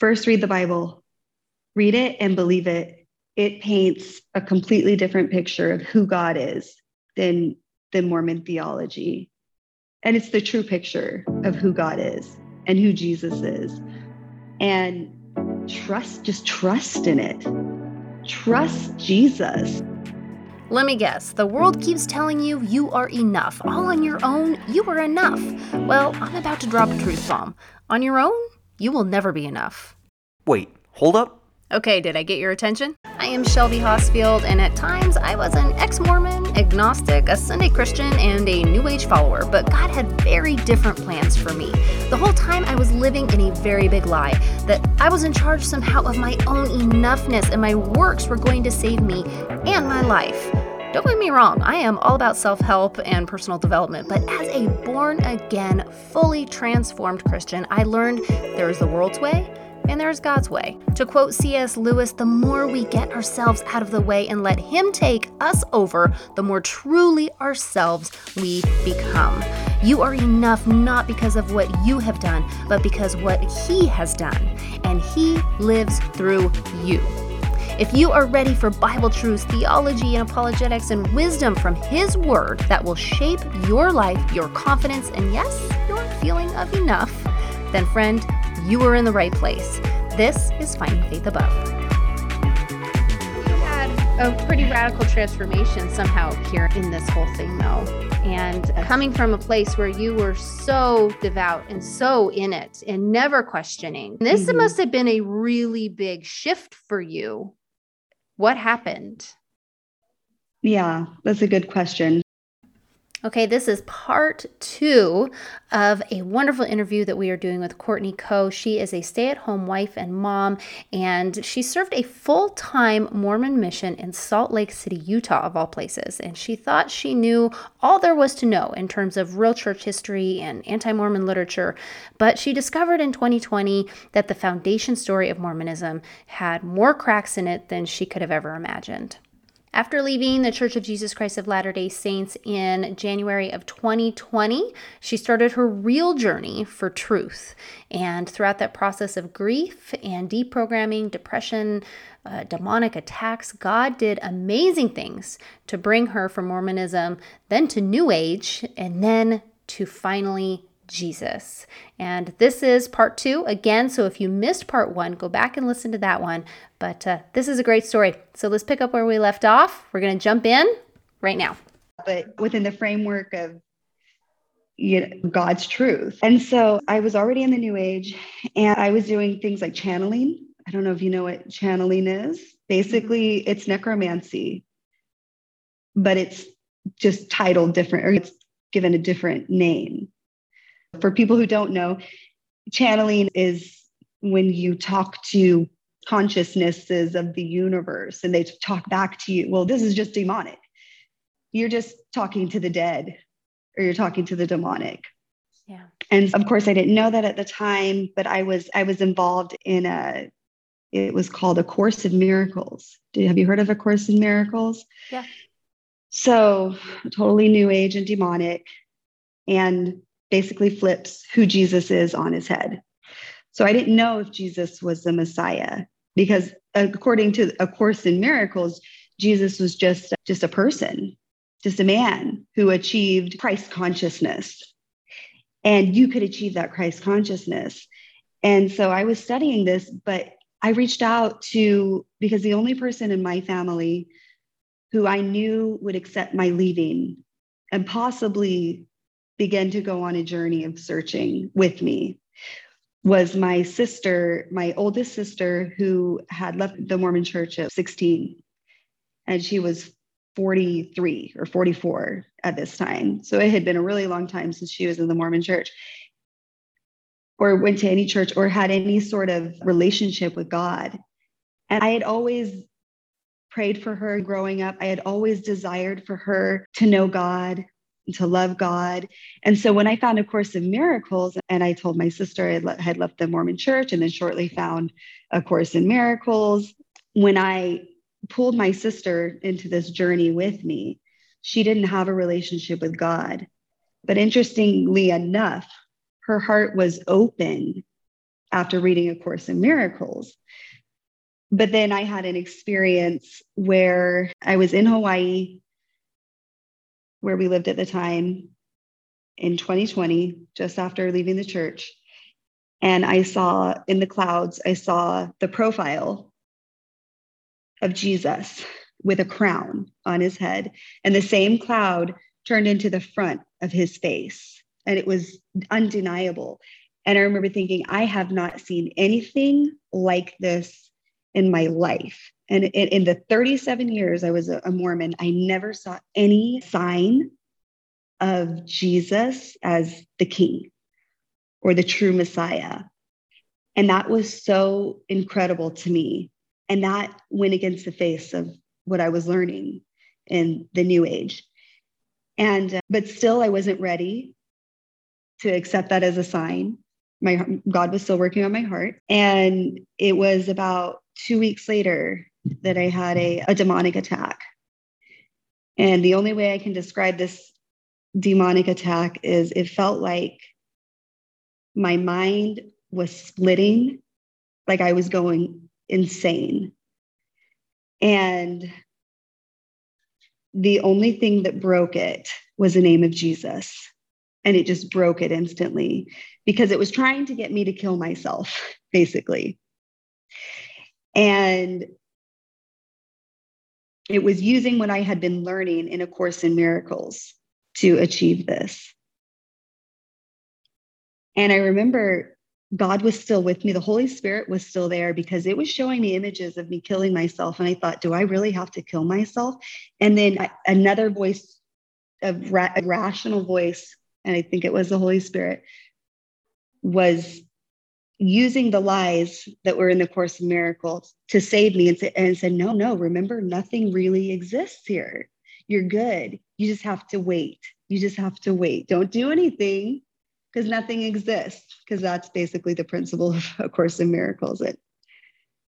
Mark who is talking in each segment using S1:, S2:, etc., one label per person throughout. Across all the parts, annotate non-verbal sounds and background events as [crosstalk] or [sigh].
S1: first read the Bible, read it and believe it. It paints a completely different picture of who God is than, than Mormon theology. And it's the true picture of who God is and who Jesus is. And trust, just trust in it. Trust Jesus.
S2: Let me guess, the world keeps telling you you are enough. All on your own, you are enough. Well, I'm about to drop a truth bomb. On your own, you will never be enough.
S3: Wait, hold up.
S2: Okay, did I get your attention? I am Shelby Hosfield, and at times I was an ex Mormon, agnostic, a Sunday Christian, and a New Age follower, but God had very different plans for me. The whole time I was living in a very big lie that I was in charge somehow of my own enoughness and my works were going to save me and my life. Don't get me wrong, I am all about self help and personal development, but as a born again, fully transformed Christian, I learned there is the world's way and there's God's way. To quote C.S. Lewis, the more we get ourselves out of the way and let Him take us over, the more truly ourselves we become. You are enough not because of what you have done, but because what He has done, and He lives through you. If you are ready for Bible truths, theology, and apologetics, and wisdom from His Word that will shape your life, your confidence, and yes, your feeling of enough, then, friend, you are in the right place. This is Finding Faith Above.
S4: You had a pretty radical transformation somehow here in this whole thing, though. And coming from a place where you were so devout and so in it and never questioning, this mm-hmm. must have been a really big shift for you. What happened?
S1: Yeah, that's a good question.
S2: Okay, this is part two of a wonderful interview that we are doing with Courtney Coe. She is a stay at home wife and mom, and she served a full time Mormon mission in Salt Lake City, Utah, of all places. And she thought she knew all there was to know in terms of real church history and anti Mormon literature. But she discovered in 2020 that the foundation story of Mormonism had more cracks in it than she could have ever imagined. After leaving the Church of Jesus Christ of Latter day Saints in January of 2020, she started her real journey for truth. And throughout that process of grief and deprogramming, depression, uh, demonic attacks, God did amazing things to bring her from Mormonism, then to New Age, and then to finally Jesus. And this is part two again. So if you missed part one, go back and listen to that one. But uh, this is a great story. So let's pick up where we left off. We're going to jump in right now.
S1: But within the framework of you know, God's truth. And so I was already in the new age and I was doing things like channeling. I don't know if you know what channeling is. Basically, it's necromancy, but it's just titled different or it's given a different name. For people who don't know, channeling is when you talk to consciousnesses of the universe and they talk back to you. Well, this is just demonic. You're just talking to the dead or you're talking to the demonic.
S2: Yeah.
S1: And of course I didn't know that at the time, but I was I was involved in a it was called a course in miracles. Did, have you heard of a course in miracles?
S2: Yeah.
S1: So totally new age and demonic. And basically flips who Jesus is on his head. So I didn't know if Jesus was the Messiah because according to A Course in Miracles, Jesus was just, just a person, just a man who achieved Christ consciousness. And you could achieve that Christ consciousness. And so I was studying this, but I reached out to, because the only person in my family who I knew would accept my leaving and possibly began to go on a journey of searching with me was my sister, my oldest sister, who had left the Mormon church at 16. And she was 43 or 44 at this time. So it had been a really long time since she was in the Mormon church or went to any church or had any sort of relationship with God. And I had always prayed for her growing up. I had always desired for her to know God, to love God. And so when I found A Course in Miracles, and I told my sister I had left the Mormon church and then shortly found A Course in Miracles, when I pulled my sister into this journey with me, she didn't have a relationship with God. But interestingly enough, her heart was open after reading A Course in Miracles. But then I had an experience where I was in Hawaii, where we lived at the time in 2020, just after leaving the church. And I saw in the clouds, I saw the profile of Jesus with a crown on his head. And the same cloud turned into the front of his face. And it was undeniable. And I remember thinking, I have not seen anything like this in my life. And in, in the 37 years I was a, a Mormon, I never saw any sign of Jesus as the king or the true Messiah. And that was so incredible to me. And that went against the face of what I was learning in the new age. And, uh, but still, I wasn't ready to accept that as a sign. My God was still working on my heart. And it was about two weeks later that I had a, a demonic attack. And the only way I can describe this demonic attack is it felt like my mind was splitting, like I was going insane. And the only thing that broke it was the name of Jesus. And it just broke it instantly because it was trying to get me to kill myself, [laughs] basically. And it was using what I had been learning in A Course in Miracles to achieve this. And I remember God was still with me. The Holy Spirit was still there because it was showing me images of me killing myself. And I thought, do I really have to kill myself? And then another voice, a, ra- a rational voice, and I think it was the Holy Spirit, was using the lies that were in the Course of Miracles to save me and, say, and said, no, no, remember, nothing really exists here. You're good. You just have to wait. You just have to wait. Don't do anything because nothing exists because that's basically the principle of a course in miracles it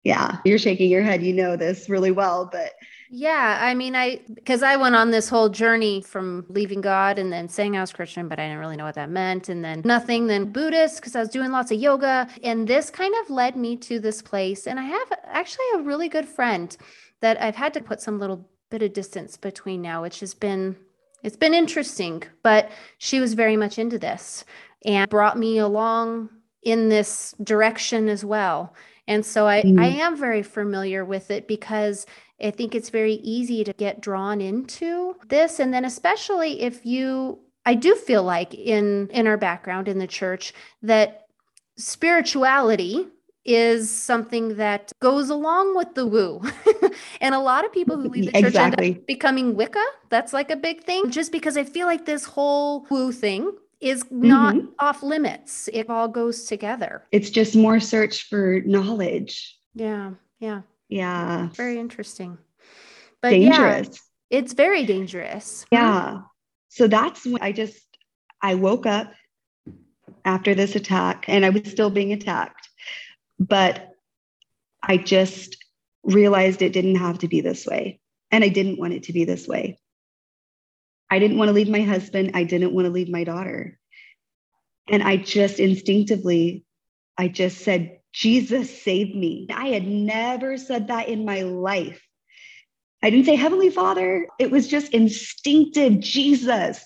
S1: yeah you're shaking your head you know this really well but
S2: yeah i mean i because i went on this whole journey from leaving god and then saying i was christian but i didn't really know what that meant and then nothing then buddhist because i was doing lots of yoga and this kind of led me to this place and i have actually a really good friend that i've had to put some little bit of distance between now which has been it's been interesting but she was very much into this and brought me along in this direction as well. And so I, mm. I am very familiar with it because I think it's very easy to get drawn into this. And then especially if you I do feel like in in our background in the church that spirituality is something that goes along with the woo. [laughs] and a lot of people who leave the church exactly. end up becoming Wicca. That's like a big thing. Just because I feel like this whole woo thing is not mm-hmm. off limits. It all goes together.
S1: It's just more search for knowledge.
S2: Yeah. Yeah.
S1: Yeah.
S2: Very interesting. But
S1: dangerous.
S2: Yeah, it's very dangerous.
S1: Yeah. So that's when I just I woke up after this attack and I was still being attacked. But I just realized it didn't have to be this way. And I didn't want it to be this way. I didn't want to leave my husband. I didn't want to leave my daughter. And I just instinctively, I just said, Jesus, save me. I had never said that in my life. I didn't say Heavenly Father. It was just instinctive Jesus.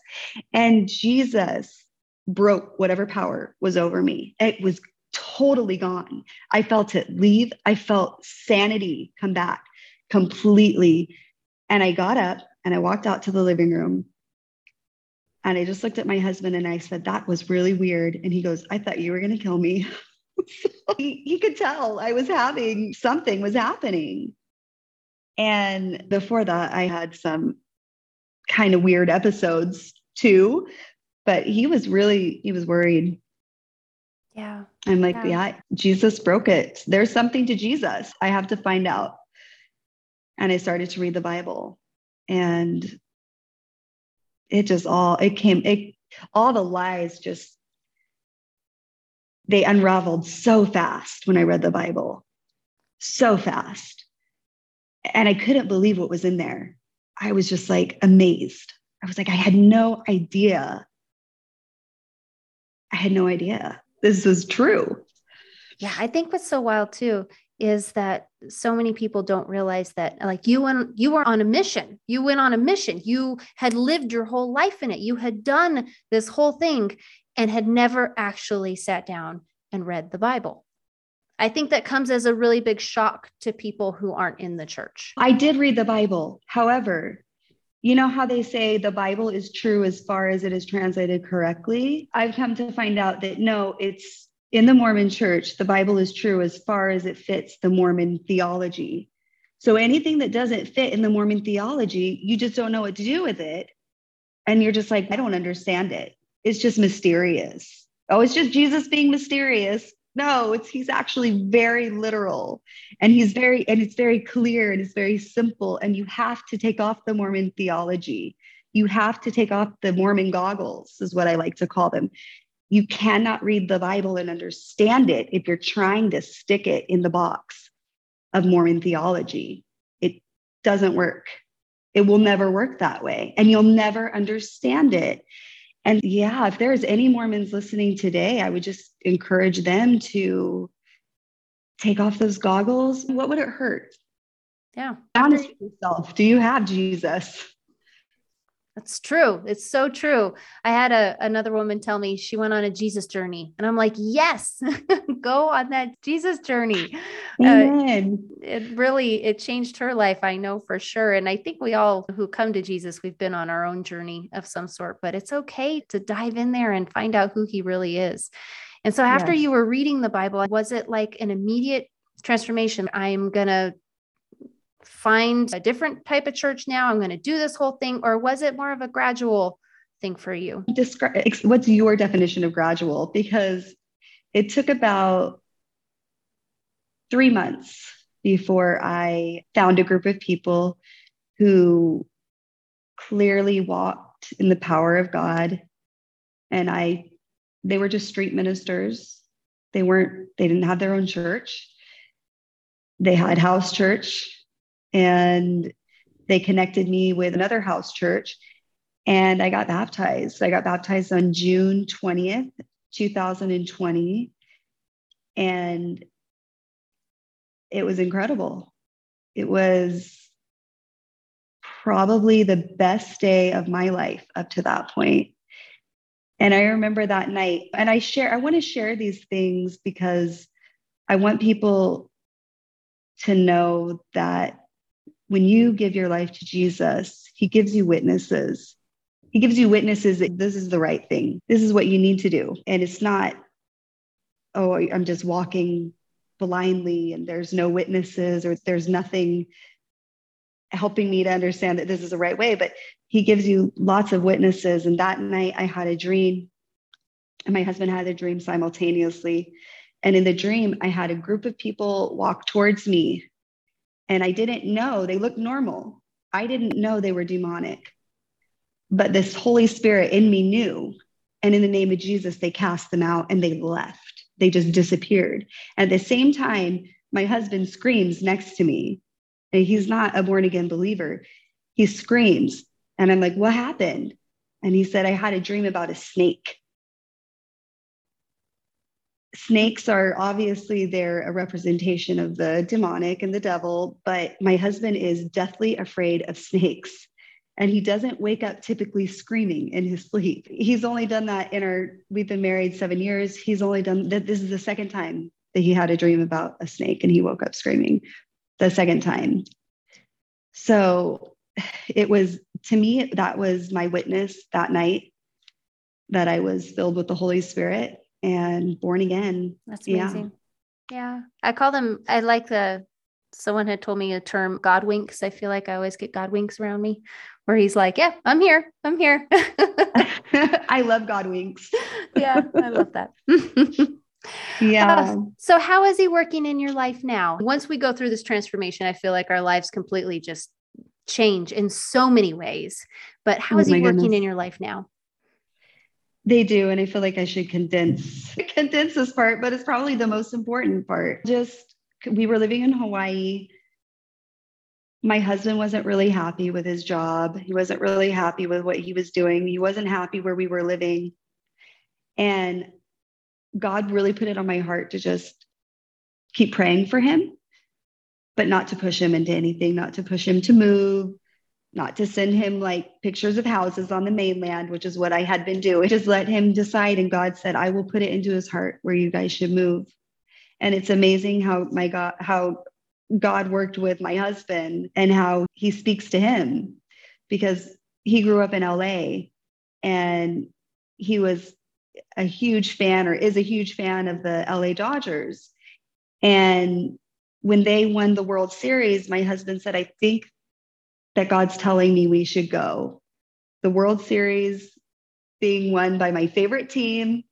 S1: And Jesus broke whatever power was over me. It was totally gone. I felt it leave. I felt sanity come back completely. And I got up and I walked out to the living room and I just looked at my husband and I said, That was really weird. And he goes, I thought you were going to kill me. [laughs] [laughs] he, he could tell I was having something was happening. And before that, I had some kind of weird episodes too. But he was really, he was worried.
S2: Yeah.
S1: I'm like, yeah. yeah, Jesus broke it. There's something to Jesus. I have to find out. And I started to read the Bible. And it just all it came it all the lies just they unraveled so fast when I read the Bible. So fast. And I couldn't believe what was in there. I was just like amazed. I was like, I had no idea. I had no idea this was true.
S2: Yeah, I think what's so wild too is that so many people don't realize that like you went you were on a mission you went on a mission you had lived your whole life in it you had done this whole thing and had never actually sat down and read the bible i think that comes as a really big shock to people who aren't in the church
S1: i did read the bible however you know how they say the bible is true as far as it is translated correctly i've come to find out that no it's in the Mormon church, the Bible is true as far as it fits the Mormon theology. So anything that doesn't fit in the Mormon theology, you just don't know what to do with it. And you're just like, I don't understand it. It's just mysterious. Oh, it's just Jesus being mysterious. No, it's he's actually very literal and he's very and it's very clear and it's very simple. And you have to take off the Mormon theology. You have to take off the Mormon goggles, is what I like to call them. You cannot read the Bible and understand it if you're trying to stick it in the box of Mormon theology. It doesn't work. It will never work that way, and you'll never understand it. And yeah, if there's any Mormons listening today, I would just encourage them to take off those goggles. What would it hurt?
S2: Yeah.
S1: Honest yourself. Do you have Jesus?
S2: That's true. It's so true. I had a another woman tell me she went on a Jesus journey, and I'm like, yes, [laughs] go on that Jesus journey. Uh, it really it changed her life. I know for sure, and I think we all who come to Jesus, we've been on our own journey of some sort. But it's okay to dive in there and find out who He really is. And so, after yes. you were reading the Bible, was it like an immediate transformation? I'm gonna find a different type of church now? I'm going to do this whole thing? Or was it more of a gradual thing for you?
S1: Describe what's your definition of gradual? Because it took about three months before I found a group of people who clearly walked in the power of God. And I, they were just street ministers. They weren't, they didn't have their own church. They had house church and they connected me with another house church and I got baptized. I got baptized on June 20th, 2020. And it was incredible. It was probably the best day of my life up to that point. And I remember that night, and I share, I want to share these things because I want people to know that when you give your life to Jesus, he gives you witnesses. He gives you witnesses that this is the right thing. This is what you need to do. And it's not, oh, I'm just walking blindly and there's no witnesses or there's nothing helping me to understand that this is the right way. But he gives you lots of witnesses. And that night I had a dream, and my husband had a dream simultaneously. And in the dream, I had a group of people walk towards me and I didn't know they looked normal. I didn't know they were demonic. But this Holy Spirit in me knew. And in the name of Jesus, they cast them out and they left. They just disappeared. At the same time, my husband screams next to me. And he's not a born again believer. He screams. And I'm like, what happened? And he said, I had a dream about a snake snakes are obviously they're a representation of the demonic and the devil but my husband is deathly afraid of snakes. And he doesn't wake up typically screaming in his [laughs] sleep. He's only done that in our we've been married seven years. He's only done that this is the second time that he had a dream about a snake and he woke up screaming the second time. So it was to me that was my witness that night that i was filled with the holy spirit and born again.
S2: That's amazing. Yeah. yeah. I call them, I like the, someone had told me a term, God winks. I feel like I always get God winks around me where he's like, yeah, I'm here. I'm here. [laughs]
S1: I love God winks. [laughs]
S2: yeah. I love that. [laughs]
S1: yeah. Uh,
S2: so how is he working in your life now? Once we go through this transformation, I feel like our lives completely just change in so many ways. But how oh is he working goodness. in your life now?
S1: They do. And I feel like I should condense [laughs] condense this part, but it's probably the most important part. Just we were living in Hawaii. My husband wasn't really happy with his job. He wasn't really happy with what he was doing. He wasn't happy where we were living. And God really put it on my heart to just keep praying for him, but not to push him into anything, not to push him to move, not to send him like pictures of houses on the mainland, which is what I had been doing. Just let him decide. And God said, I will put it into his heart where you guys should move. And it's amazing how my God, how God worked with my husband and how he speaks to him because he grew up in LA and he was a huge fan or is a huge fan of the LA Dodgers. And when they won the World Series, my husband said, I think that God's telling me we should go. The World Series being won by my favorite team.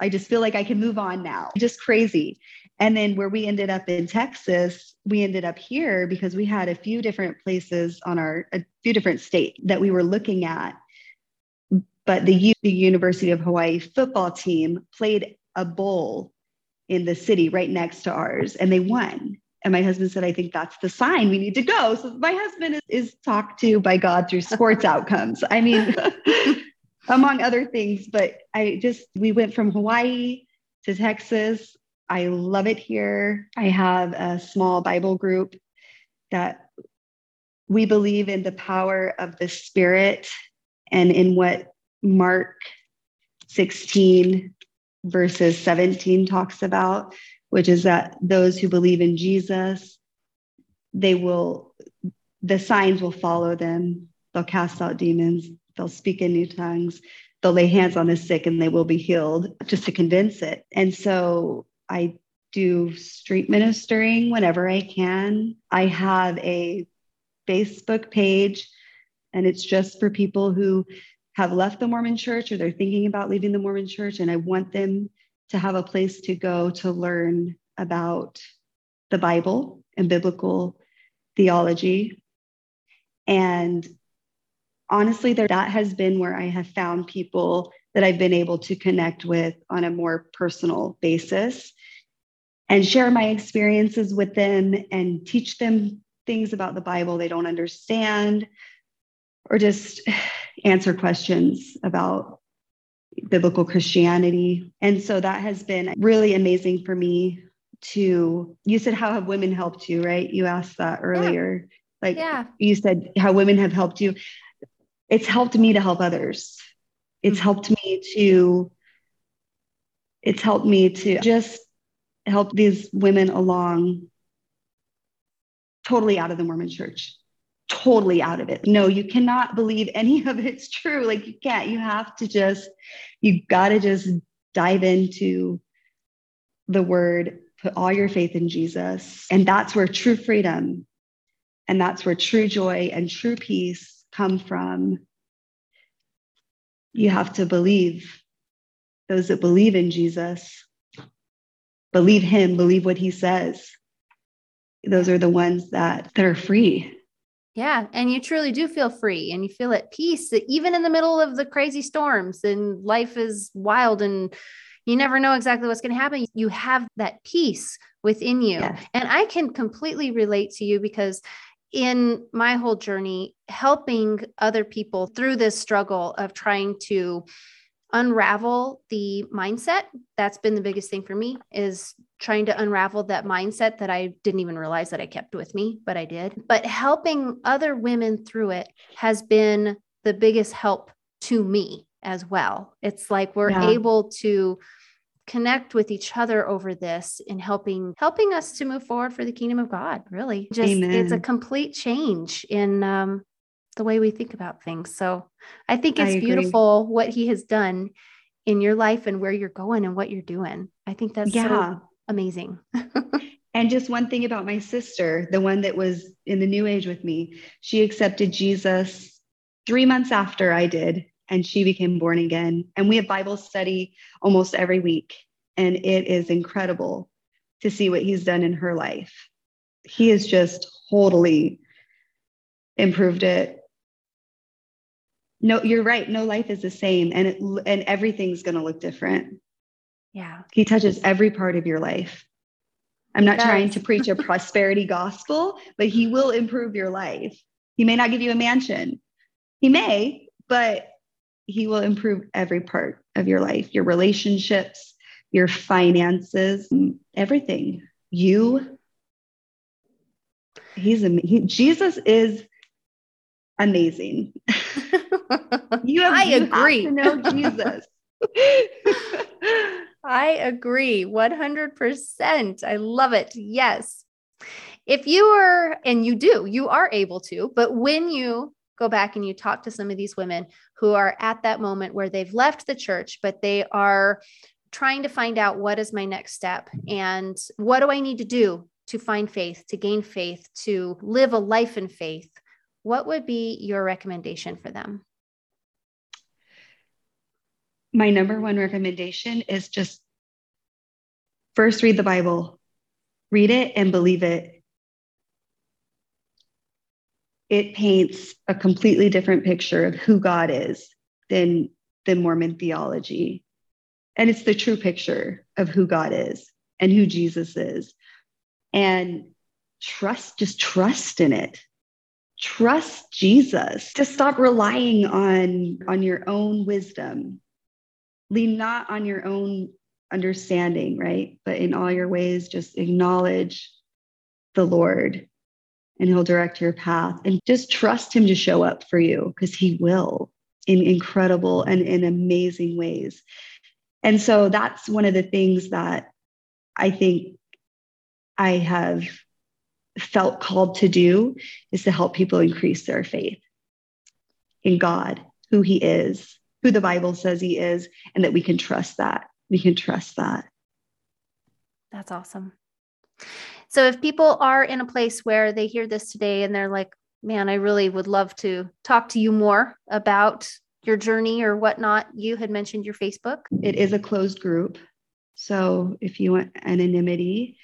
S1: I just feel like I can move on now. Just crazy. And then where we ended up in Texas, we ended up here because we had a few different places on our, a few different states that we were looking at. But the, U- the University of Hawaii football team played a bowl in the city right next to ours and they won. And my husband said, I think that's the sign we need to go. So my husband is, is talked to by God through sports [laughs] outcomes. I mean, [laughs] among other things, but I just, we went from Hawaii to Texas I love it here. I have a small Bible group that we believe in the power of the Spirit and in what Mark 16, verses 17 talks about, which is that those who believe in Jesus, they will, the signs will follow them. They'll cast out demons, they'll speak in new tongues, they'll lay hands on the sick and they will be healed, just to convince it. And so I do street ministering whenever I can. I have a Facebook page, and it's just for people who have left the Mormon church or they're thinking about leaving the Mormon church. And I want them to have a place to go to learn about the Bible and biblical theology. And honestly, there, that has been where I have found people that I've been able to connect with on a more personal basis and share my experiences with them and teach them things about the Bible they don't understand or just [sighs] answer questions about biblical Christianity. And so that has been really amazing for me to you said how have women helped you, right? You asked that earlier. Yeah. Like yeah. you said how women have helped you. It's helped me to help others. It's mm-hmm. helped me to it's helped me to just help these women along totally out of the Mormon church, totally out of it. No, you cannot believe any [laughs] of it's true. Like you can't, you have to just, you got to just dive into the word, put all your faith in Jesus. And that's where true freedom and that's where true joy and true peace come from. You have to believe those that believe in Jesus believe him, believe what he says. Those are the ones that that are free.
S2: Yeah, and you truly do feel free and you feel at peace even in the middle of the crazy storms and life is wild and you never know exactly what's going to happen. You have that peace within you. Yes. And I can completely relate to you because in my whole journey, helping other people through this struggle of trying to unravel the mindset that's been the biggest thing for me is trying to unravel that mindset that i didn't even realize that i kept with me but i did but helping other women through it has been the biggest help to me as well it's like we're yeah. able to connect with each other over this in helping helping us to move forward for the kingdom of god really just Amen. it's a complete change in um, the way we think about things. So I think it's I beautiful what he has done in your life and where you're going and what you're doing. I think that's yeah. so amazing. [laughs]
S1: and just one thing about my sister, the one that was in the new age with me, she accepted Jesus three months after I did, and she became born again. And we have Bible study almost every week. And it is incredible to see what he's done in her life. He has just totally improved it no you're right. No life is the same and it, and everything's going to look different.
S2: Yeah.
S1: He touches every part of your life. I'm not trying to preach a [laughs] prosperity gospel but he will improve your life. He may not give you a mansion. He may but he will improve every part of your life your relationships your finances everything. You. He's he, Jesus is amazing. [laughs] [laughs]
S2: you have, I you agree.
S1: Have to know Jesus. [laughs]
S2: I agree 100%. I love it. Yes. If you are, and you do, you are able to, but when you go back and you talk to some of these women who are at that moment where they've left the church, but they are trying to find out what is my next step and what do I need to do to find faith, to gain faith, to live a life in faith, what would be your recommendation for them?
S1: My number one recommendation is just first read the Bible, read it and believe it. It paints a completely different picture of who God is than the Mormon theology. And it's the true picture of who God is and who Jesus is. And trust, just trust in it. Trust Jesus. Just stop relying on, on your own wisdom. Lean not on your own understanding, right? But in all your ways, just acknowledge the Lord and he'll direct your path and just trust him to show up for you because he will in incredible and in amazing ways. And so that's one of the things that I think I have felt called to do is to help people increase their faith in God, who He is, who the Bible says He is, and that we can trust that. We can trust that.
S2: That's awesome. So if people are in a place where they hear this today and they're like, man, I really would love to talk to you more about your journey or whatnot, you had mentioned your Facebook.
S1: It is a closed group. So if you want anonymity,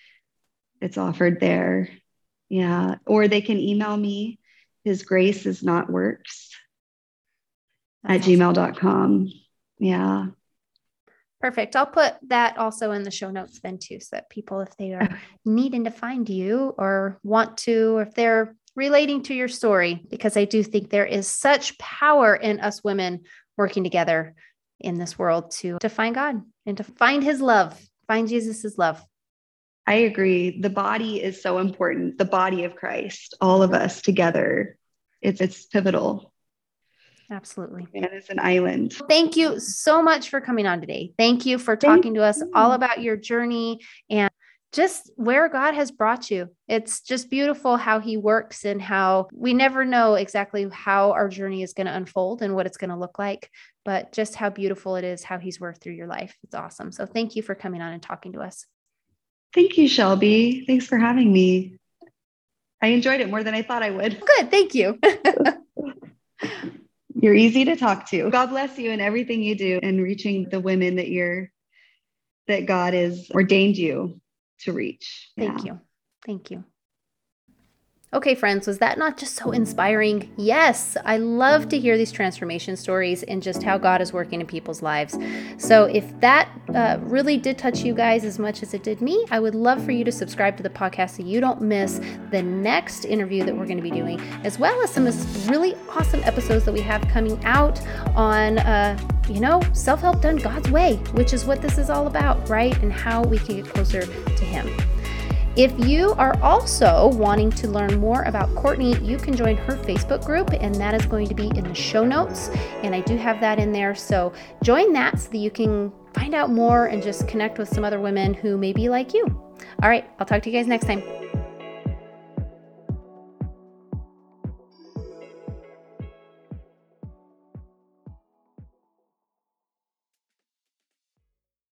S1: it's offered there. Yeah. Or they can email me. His grace is not works at gmail.com. Yeah.
S2: Perfect. I'll put that also in the show notes then too, so that people, if they are needing to find you or want to, or if they're relating to your story because I do think there is such power in us women working together in this world to to find God and to find his love, find Jesus's love.
S1: I agree. The body is so important. The body of Christ, all of us together. It's it's pivotal.
S2: Absolutely.
S1: And it's an island.
S2: Thank you so much for coming on today. Thank you for talking Thank to us you. all about your journey and just where God has brought you. It's just beautiful how He works and how we never know exactly how our journey is going to unfold and what it's going to look like, but just how beautiful it is how He's worked through your life. It's awesome. So thank you for coming on and talking to us.
S1: Thank you, Shelby. Thanks for having me. I enjoyed it more than I thought I would. [laughs]
S2: Good. Thank you. [laughs]
S1: you're easy to talk to. God bless you and everything you do and reaching the women that you're that God has ordained you to reach.
S2: Thank yeah. you. Thank you. Okay, friends, was that not just so inspiring? Yes, I love to hear these transformation stories and just how God is working in people's lives. So, if that uh, really did touch you guys as much as it did me, I would love for you to subscribe to the podcast so you don't miss the next interview that we're going to be doing, as well as some really awesome episodes that we have coming out on, uh, you know, self help done God's way, which is what this is all about, right? And how we can get closer to Him. If you are also wanting to learn more about Courtney, you can join her Facebook group, and that is going to be in the show notes. And I do have that in there. So join that so that you can find out more and just connect with some other women who may be like you. All right, I'll talk to you guys next time.